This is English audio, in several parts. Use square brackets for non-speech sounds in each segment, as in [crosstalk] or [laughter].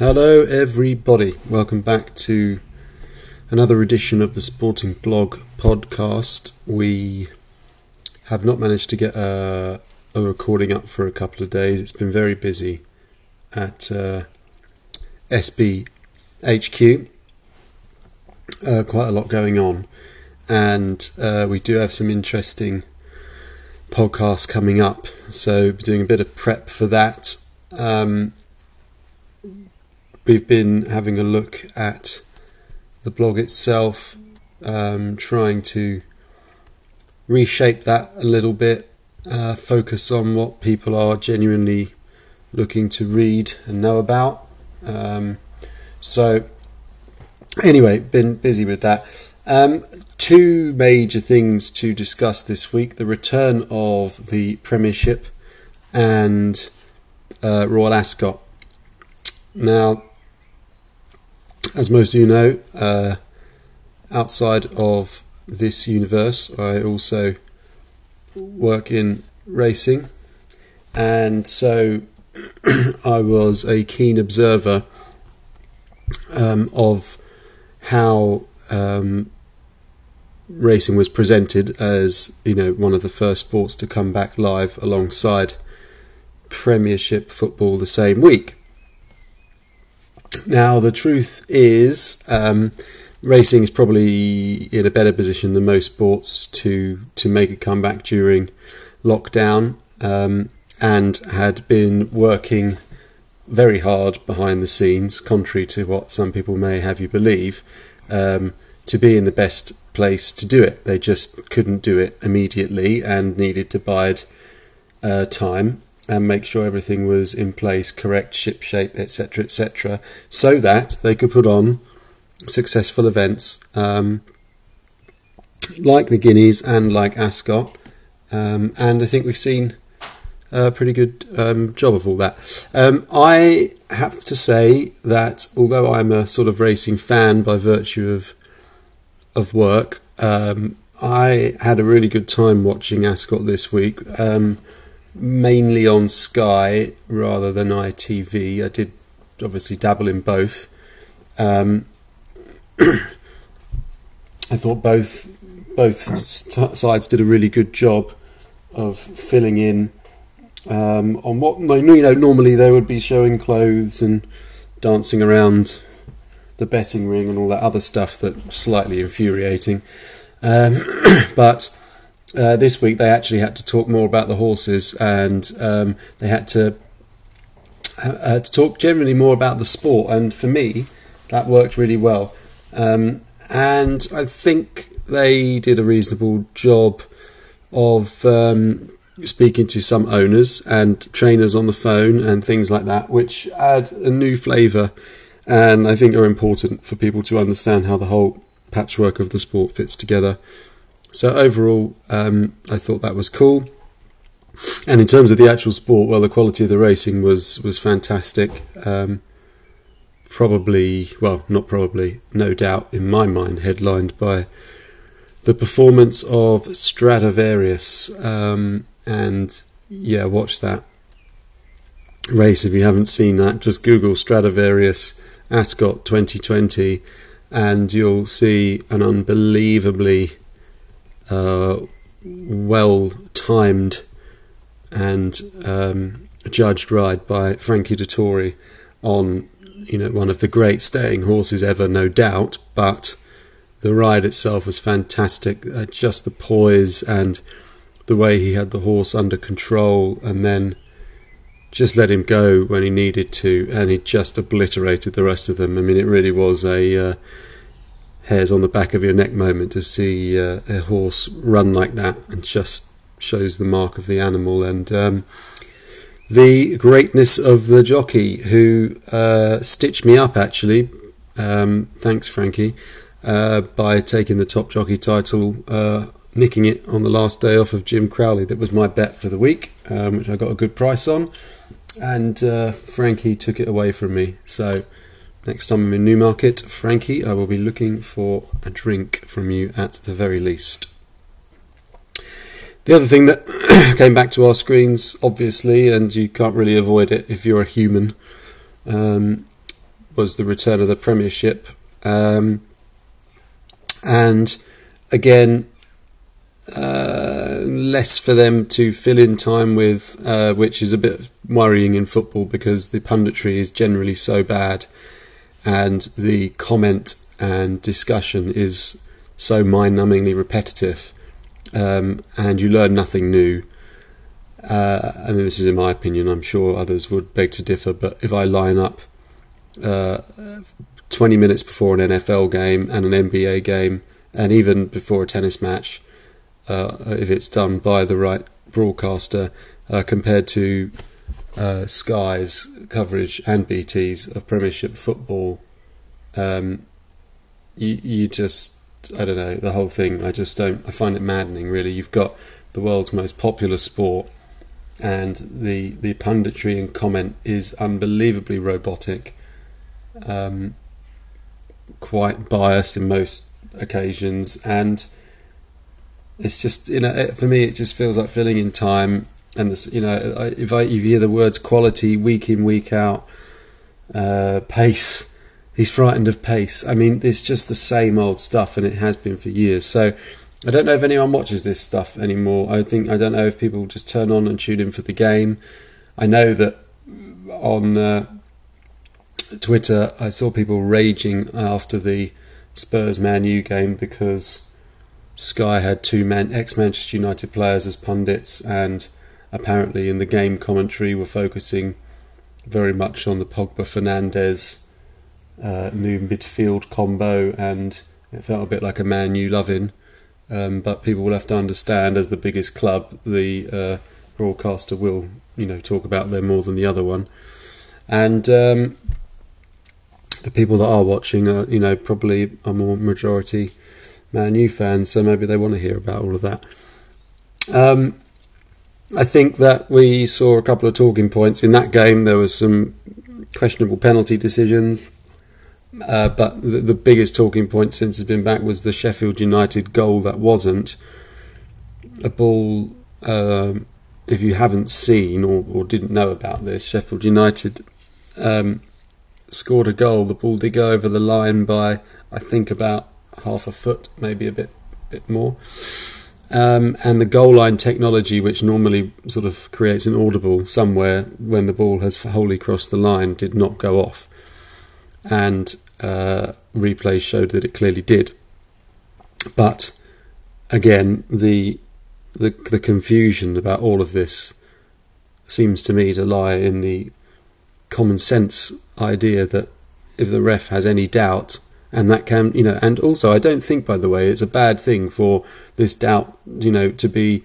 Hello, everybody. Welcome back to another edition of the Sporting Blog podcast. We have not managed to get a, a recording up for a couple of days. It's been very busy at uh, SB HQ. Uh, quite a lot going on, and uh, we do have some interesting podcasts coming up. So, doing a bit of prep for that. Um, we've been having a look at the blog itself, um, trying to reshape that a little bit, uh, focus on what people are genuinely looking to read and know about. Um, so, anyway, been busy with that. Um, two major things to discuss this week the return of the Premiership and uh, Royal Ascot. Now, as most of you know, uh, outside of this universe, I also work in racing, and so [clears throat] I was a keen observer um, of how um, racing was presented as you know one of the first sports to come back live alongside Premiership football the same week. Now, the truth is, um, racing is probably in a better position than most sports to to make a comeback during lockdown, um, and had been working very hard behind the scenes, contrary to what some people may have you believe, um, to be in the best place to do it. They just couldn't do it immediately and needed to bide uh, time and make sure everything was in place, correct ship shape, etc., etc., so that they could put on successful events um, like the Guineas and like Ascot. Um, and I think we've seen a pretty good um, job of all that. Um, I have to say that although I'm a sort of racing fan by virtue of of work, um, I had a really good time watching Ascot this week. Um, mainly on Sky rather than ITV. I did obviously dabble in both. Um, [clears throat] I thought both both sides did a really good job of filling in um, on what you know. Normally they would be showing clothes and dancing around the betting ring and all that other stuff that's slightly infuriating. Um, [clears throat] but uh, this week they actually had to talk more about the horses and um, they had to, uh, to talk generally more about the sport. And for me, that worked really well. Um, and I think they did a reasonable job of um, speaking to some owners and trainers on the phone and things like that, which add a new flavour and I think are important for people to understand how the whole patchwork of the sport fits together. So overall, um, I thought that was cool. And in terms of the actual sport, well, the quality of the racing was was fantastic. Um, probably, well, not probably, no doubt, in my mind, headlined by the performance of Stradivarius. Um, and yeah, watch that race if you haven't seen that. Just Google Stradivarius Ascot 2020, and you'll see an unbelievably uh, well timed and um, judged ride by Frankie Dettori on you know one of the great staying horses ever, no doubt. But the ride itself was fantastic. Uh, just the poise and the way he had the horse under control, and then just let him go when he needed to, and he just obliterated the rest of them. I mean, it really was a uh, hairs on the back of your neck moment to see uh, a horse run like that and just shows the mark of the animal and um, the greatness of the jockey who uh, stitched me up actually. Um, thanks, Frankie, uh, by taking the top jockey title, uh, nicking it on the last day off of Jim Crowley. That was my bet for the week, um, which I got a good price on. And uh, Frankie took it away from me. So Next time I'm in Newmarket, Frankie, I will be looking for a drink from you at the very least. The other thing that [coughs] came back to our screens, obviously, and you can't really avoid it if you're a human, um, was the return of the Premiership, um, and again, uh, less for them to fill in time with, uh, which is a bit worrying in football because the punditry is generally so bad, and the comment and discussion is so mind-numbingly repetitive, um, and you learn nothing new. Uh, and this is in my opinion. I'm sure others would beg to differ, but if I line up uh, 20 minutes before an NFL game and an NBA game, and even before a tennis match, uh, if it's done by the right broadcaster, uh, compared to uh, Sky's coverage and BT's of Premiership football, um, you you just I don't know the whole thing. I just don't. I find it maddening. Really, you've got the world's most popular sport, and the the punditry and comment is unbelievably robotic, um, quite biased in most occasions, and it's just you know for me it just feels like filling in time. And this, you know, if I you hear the words quality week in week out, uh, pace he's frightened of pace. I mean, it's just the same old stuff, and it has been for years. So I don't know if anyone watches this stuff anymore. I think I don't know if people just turn on and tune in for the game. I know that on uh, Twitter, I saw people raging after the Spurs Man U game because Sky had two man ex Manchester United players as pundits, and apparently in the game commentary were focusing very much on the Pogba Fernandes uh, new midfield combo, and it felt a bit like a Man U loving. Um, but people will have to understand, as the biggest club, the uh, broadcaster will, you know, talk about them more than the other one, and um, the people that are watching are, you know, probably a more majority Man U fans, so maybe they want to hear about all of that. Um, I think that we saw a couple of talking points in that game. There was some questionable penalty decisions. Uh, but the, the, biggest talking point since he's been back was the Sheffield United goal that wasn't a ball. Um, if you haven't seen or, or, didn't know about this, Sheffield United um, scored a goal. The ball did go over the line by, I think, about half a foot, maybe a bit, bit more. Um, and the goal line technology, which normally sort of creates an audible somewhere when the ball has wholly crossed the line, did not go off and uh, replays showed that it clearly did. But again, the, the the confusion about all of this seems to me to lie in the common sense idea that if the ref has any doubt, and that can you know, and also I don't think, by the way, it's a bad thing for this doubt you know to be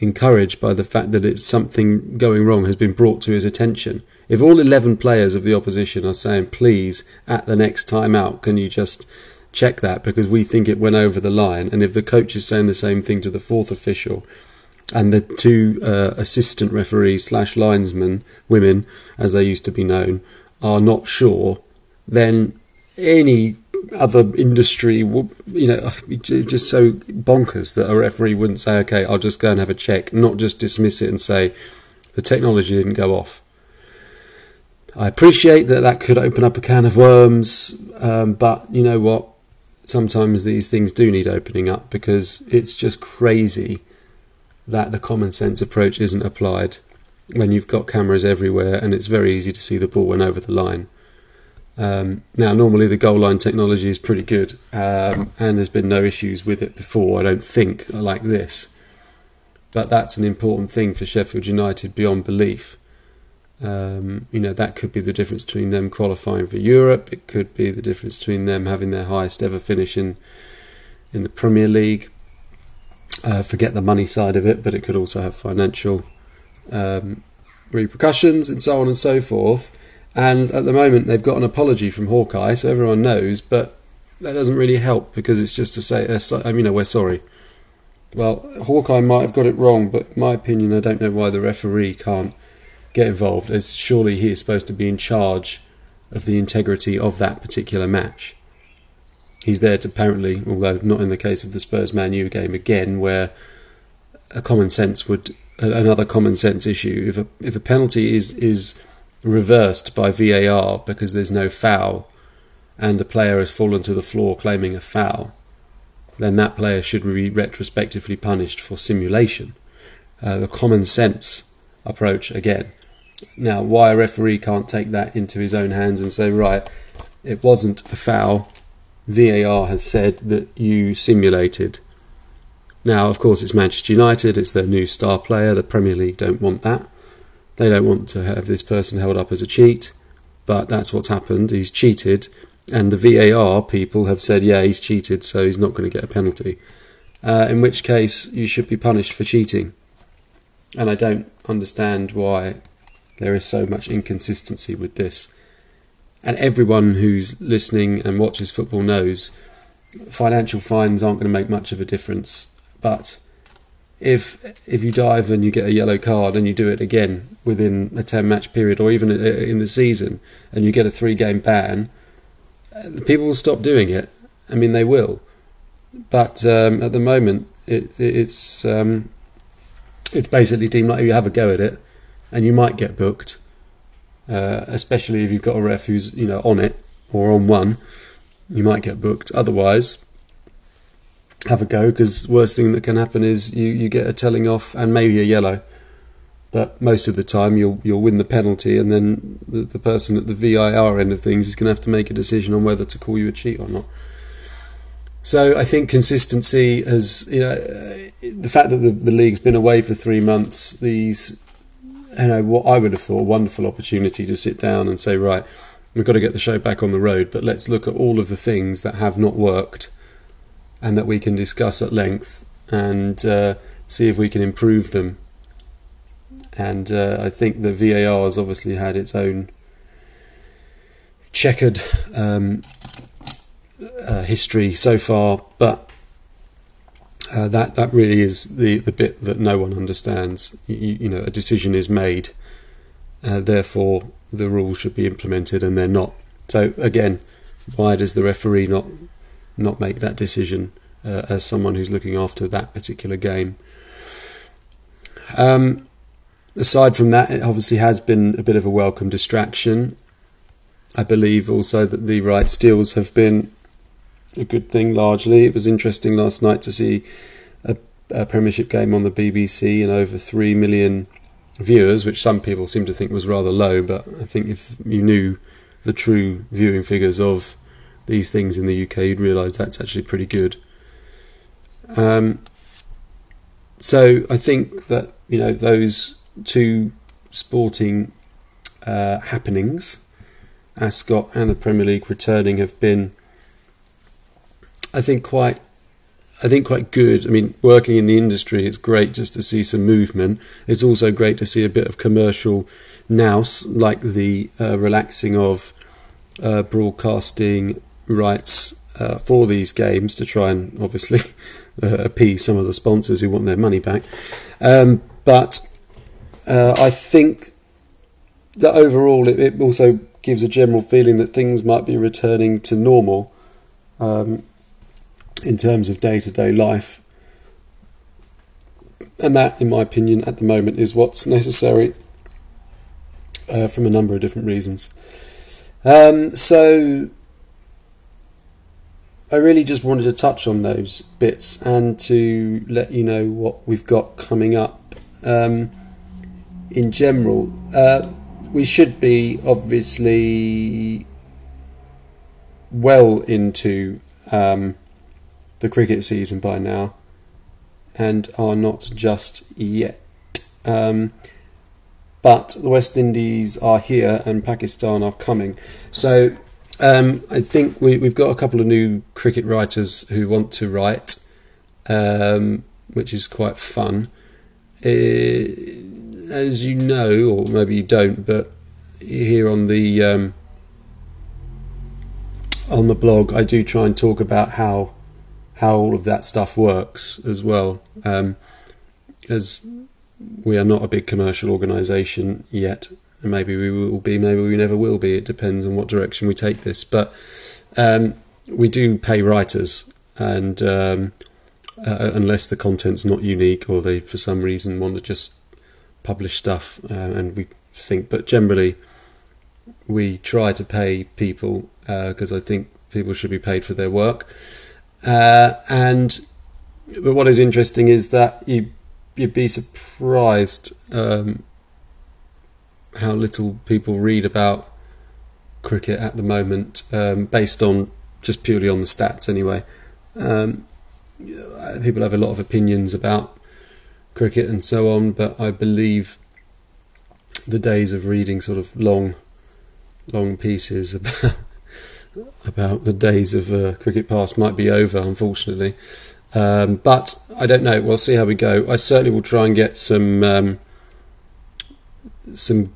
encouraged by the fact that it's something going wrong has been brought to his attention. If all 11 players of the opposition are saying, please, at the next time out, can you just check that because we think it went over the line, and if the coach is saying the same thing to the fourth official, and the two uh, assistant referees slash linesmen, women as they used to be known, are not sure, then any other industry you know, just so bonkers that a referee wouldn't say, okay, I'll just go and have a check, not just dismiss it and say the technology didn't go off. I appreciate that that could open up a can of worms, um, but you know what? Sometimes these things do need opening up because it's just crazy that the common sense approach isn't applied when you've got cameras everywhere and it's very easy to see the ball went over the line. Um, now, normally the goal line technology is pretty good, um, and there's been no issues with it before, I don't think, like this. But that's an important thing for Sheffield United beyond belief. Um, you know, that could be the difference between them qualifying for Europe. It could be the difference between them having their highest ever finish in, in the Premier League. Uh, forget the money side of it, but it could also have financial um, repercussions and so on and so forth. And at the moment, they've got an apology from Hawkeye, so everyone knows, but that doesn't really help because it's just to say, uh, mean, no, we're sorry. Well, Hawkeye might have got it wrong, but my opinion, I don't know why the referee can't get involved, as surely he is supposed to be in charge of the integrity of that particular match. He's there to apparently, although not in the case of the Spurs Man U game again, where a common sense would another common sense issue. If a if a penalty is is reversed by VAR because there's no foul and a player has fallen to the floor claiming a foul, then that player should be retrospectively punished for simulation. Uh, the common sense approach again. Now, why a referee can't take that into his own hands and say, right, it wasn't a foul, VAR has said that you simulated. Now, of course, it's Manchester United, it's their new star player. The Premier League don't want that. They don't want to have this person held up as a cheat, but that's what's happened. He's cheated, and the VAR people have said, yeah, he's cheated, so he's not going to get a penalty. Uh, in which case, you should be punished for cheating. And I don't understand why there is so much inconsistency with this. And everyone who's listening and watches football knows financial fines aren't going to make much of a difference. But if if you dive and you get a yellow card and you do it again within a 10 match period or even in the season and you get a three game ban, people will stop doing it. I mean, they will. But um, at the moment, it, it's um, it's basically deemed like you have a go at it, and you might get booked. Uh, especially if you've got a ref who's you know on it or on one, you might get booked. Otherwise, have a go because worst thing that can happen is you, you get a telling off and maybe a yellow. But most of the time, you'll you'll win the penalty, and then the, the person at the VIR end of things is going to have to make a decision on whether to call you a cheat or not. So I think consistency has, you know, the fact that the, the league's been away for three months, these, you know, what I would have thought a wonderful opportunity to sit down and say, right, we've got to get the show back on the road, but let's look at all of the things that have not worked and that we can discuss at length and uh, see if we can improve them. And uh, I think the VAR has obviously had its own checkered um, uh, history so far, but uh, that that really is the, the bit that no one understands. You, you know, a decision is made, uh, therefore the rules should be implemented, and they're not. So again, why does the referee not not make that decision uh, as someone who's looking after that particular game? Um, aside from that, it obviously has been a bit of a welcome distraction. I believe also that the rights deals have been a good thing largely. It was interesting last night to see a, a Premiership game on the BBC and over 3 million viewers, which some people seem to think was rather low, but I think if you knew the true viewing figures of these things in the UK, you'd realise that's actually pretty good. Um, so I think that you know those two sporting uh, happenings, Ascot and the Premier League returning, have been I think quite I think quite good. I mean, working in the industry, it's great just to see some movement. It's also great to see a bit of commercial nous, like the uh, relaxing of uh, broadcasting rights uh, for these games to try and obviously [laughs] uh, appease some of the sponsors who want their money back. Um, but uh, I think that overall, it, it, also gives a general feeling that things might be returning to normal. Um, in terms of day to day life. And that, in my opinion, at the moment is what's necessary uh, from a number of different reasons. Um, so, I really just wanted to touch on those bits and to let you know what we've got coming up. Um, in general, uh, we should be obviously well into um, the cricket season by now and are not just yet. Um, but the West Indies are here and Pakistan are coming. So um, I think we, have got a couple of new cricket writers who want to write, um, which is quite fun. Uh, as you know, or maybe you don't, but here on the um, on the blog, I do try and talk about how how all of that stuff works as well. Um, as we are not a big commercial organisation yet, and maybe we will be, maybe we never will be. It depends on what direction we take this. But um, we do pay writers, and um, uh, unless the content's not unique or they, for some reason, want to just publish stuff, uh, and we think, but generally, we try to pay people because uh, I think people should be paid for their work. Uh, and but what is interesting is that you you'd be surprised um, how little people read about cricket at the moment, um, based on just purely on the stats anyway. Um, people have a lot of opinions about cricket and so on, but I believe the days of reading sort of long, long pieces about [laughs] about the days of uh, cricket past might be over, unfortunately. Um, but I don't know. We'll see how we go. I certainly will try and get some um, some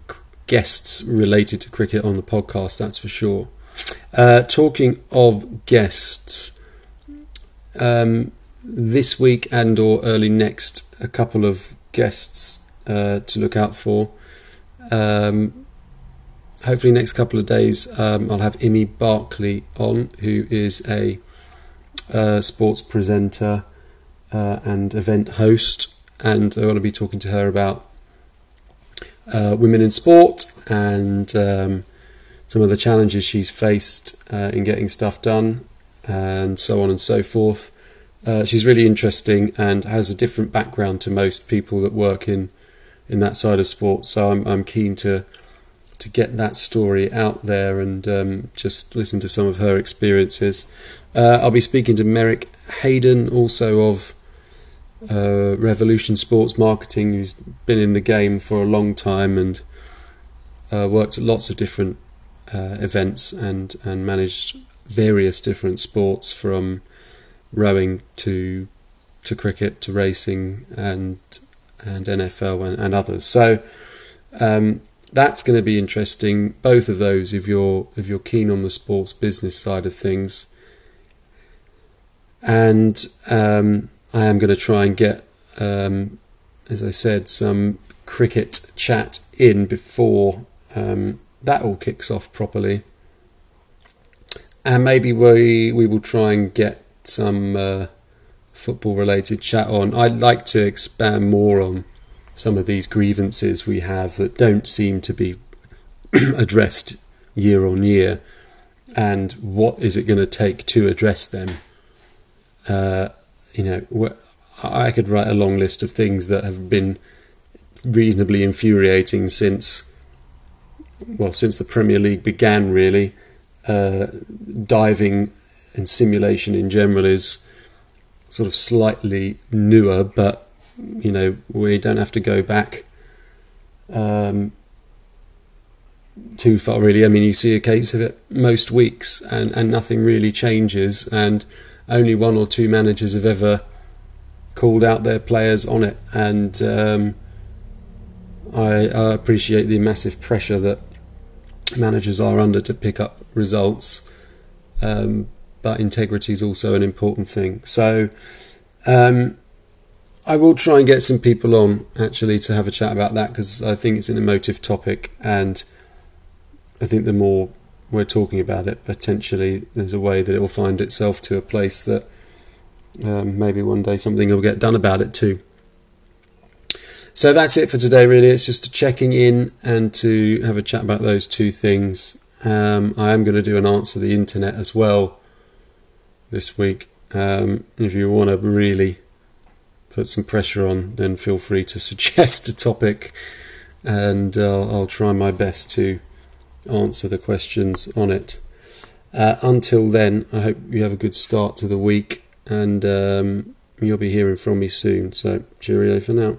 guests related to cricket on the podcast. That's for sure. Uh, talking of guests, um, this week and or early next, a couple of guests uh, to look out for. Um, hopefully, next couple of days, um, I'll have Immy Barclay on, who is a uh, sports presenter uh, and event host, and I want to be talking to her about uh, women in sport and um, some of the challenges she's faced uh, in getting stuff done, and so on and so forth. Uh, she's really interesting and has a different background to most people that work in in that side of sport. So I'm I'm keen to to get that story out there and um, just listen to some of her experiences. Uh, I'll be speaking to Merrick Haydon, also of uh, Revolution Sports Marketing, who's been in the game for a long time and uh, worked at lots of different uh, events and, and managed various different sports from rowing to to cricket to racing and and NFL and, and others. So um, that's going to be interesting. Both of those, if you're if you're keen on the sports business side of things, and um, I am going to try and get, um, as I said, some cricket chat in before um, that all kicks off properly, and maybe we we will try and get some uh, football related chat on. I'd like to expand more on some of these grievances we have that don't seem to be [clears throat] addressed year on year, and what is it going to take to address them? Uh, you know, I could write a long list of things that have been reasonably infuriating since, well, since the Premier League began. Really, uh, diving and simulation in general is sort of slightly newer, but you know, we don't have to go back um, too far, really. I mean, you see a case of it most weeks, and, and nothing really changes, and only one or two managers have ever called out their players on it, and um, I, I appreciate the massive pressure that managers are under to pick up results. Um, but integrity is also an important thing. So, um, I will try and get some people on actually to have a chat about that because I think it's an emotive topic, and I think the more we're talking about it, potentially there's a way that it will find itself to a place that um, maybe one day something will get done about it too. So that's it for today. Really, it's just checking in and to have a chat about those two things. Um, I am going to do an answer the internet as well this week. Um, if you want to really put some pressure on, then feel free to [laughs] suggest a topic, and uh, I'll try my best to answer the questions on it. Uh, until then, I hope you have a good start to the week, and um, you'll be hearing from me soon. So, cheerio for now.